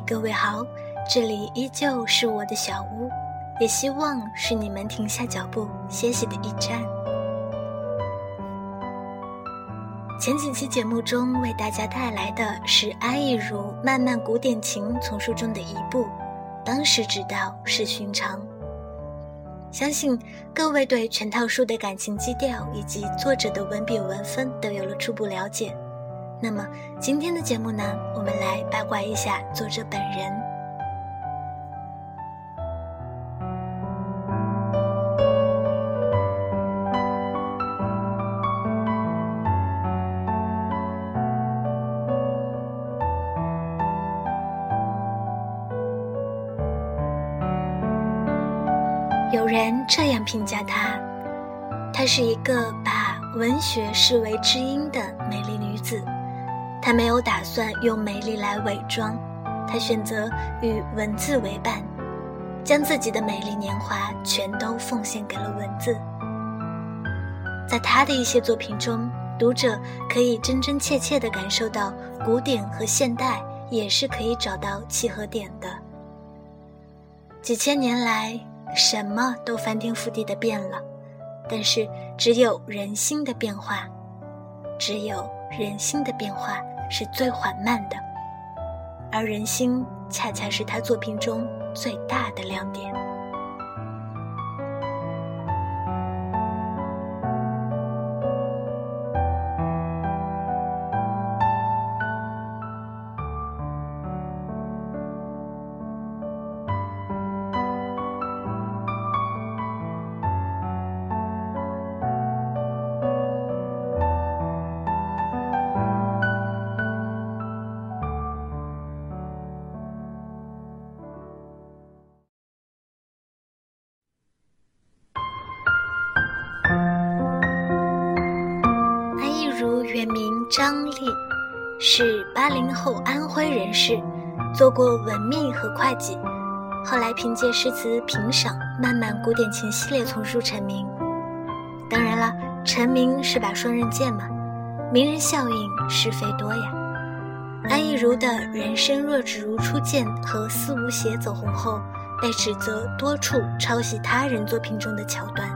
各位好，这里依旧是我的小屋，也希望是你们停下脚步歇息的一站。前几期节目中为大家带来的是安逸如《漫漫古典情》丛书中的一部，当时知道是寻常。相信各位对全套书的感情基调以及作者的文笔文风都有了初步了解。那么今天的节目呢，我们来八卦一下作者本人。有人这样评价她：她是一个把文学视为知音的美丽女子。他没有打算用美丽来伪装，他选择与文字为伴，将自己的美丽年华全都奉献给了文字。在他的一些作品中，读者可以真真切切地感受到古典和现代也是可以找到契合点的。几千年来，什么都翻天覆地的变了，但是只有人心的变化，只有人心的变化。是最缓慢的，而人心恰恰是他作品中最大的亮点。张丽是八零后安徽人士，做过文秘和会计，后来凭借诗词评赏《漫漫古典情》系列丛书成名。当然了，成名是把双刃剑嘛，名人效应是非多呀。安意如的人生若只如初见和思无邪走红后，被指责多处抄袭他人作品中的桥段。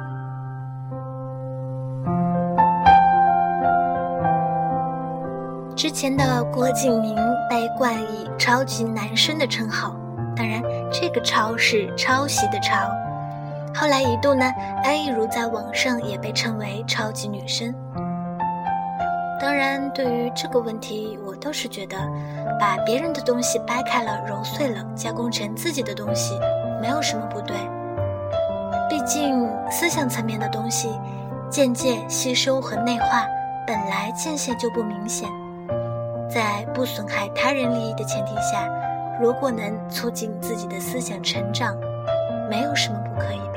之前的郭敬明被冠以“超级男生”的称号，当然，这个“超”是抄袭的“抄”。后来一度呢，安逸如在网上也被称为“超级女生”。当然，对于这个问题，我倒是觉得，把别人的东西掰开了、揉碎了，加工成自己的东西，没有什么不对。毕竟，思想层面的东西，渐渐吸收和内化，本来界限就不明显。在不损害他人利益的前提下，如果能促进自己的思想成长，没有什么不可以吧？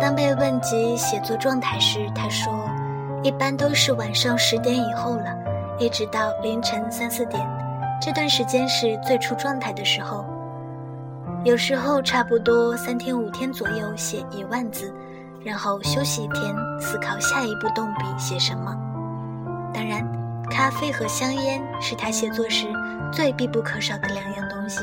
当被问及写作状态时，他说：“一般都是晚上十点以后了，一直到凌晨三四点，这段时间是最初状态的时候。”有时候差不多三天五天左右写一万字，然后休息一天，思考下一步动笔写什么。当然，咖啡和香烟是他写作时最必不可少的两样东西。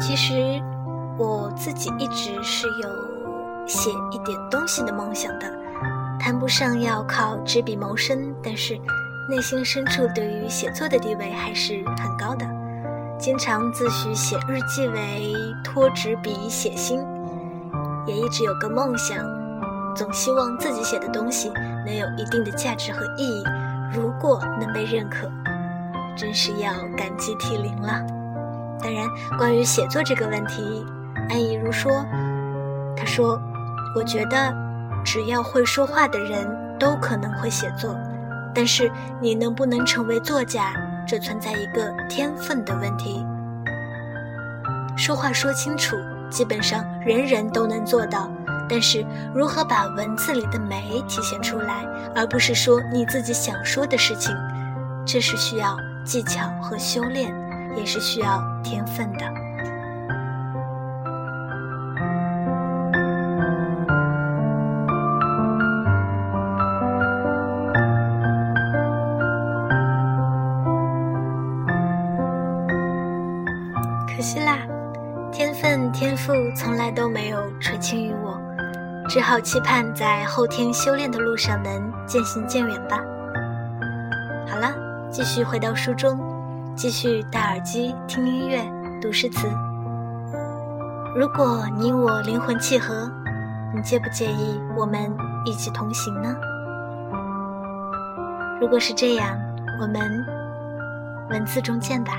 其实，我自己一直是有写一点东西的梦想的。谈不上要靠执笔谋生，但是内心深处对于写作的地位还是很高的。经常自诩写日记为托纸笔写心，也一直有个梦想，总希望自己写的东西能有一定的价值和意义。如果能被认可，真是要感激涕零了。当然，关于写作这个问题，安逸如说：“他说，我觉得。”只要会说话的人都可能会写作，但是你能不能成为作家，这存在一个天分的问题。说话说清楚，基本上人人都能做到，但是如何把文字里的美体现出来，而不是说你自己想说的事情，这是需要技巧和修炼，也是需要天分的。可惜啦，天分天赋从来都没有垂青于我，只好期盼在后天修炼的路上能渐行渐远吧。好了，继续回到书中，继续戴耳机听音乐、读诗词。如果你我灵魂契合，你介不介意我们一起同行呢？如果是这样，我们文字中见吧。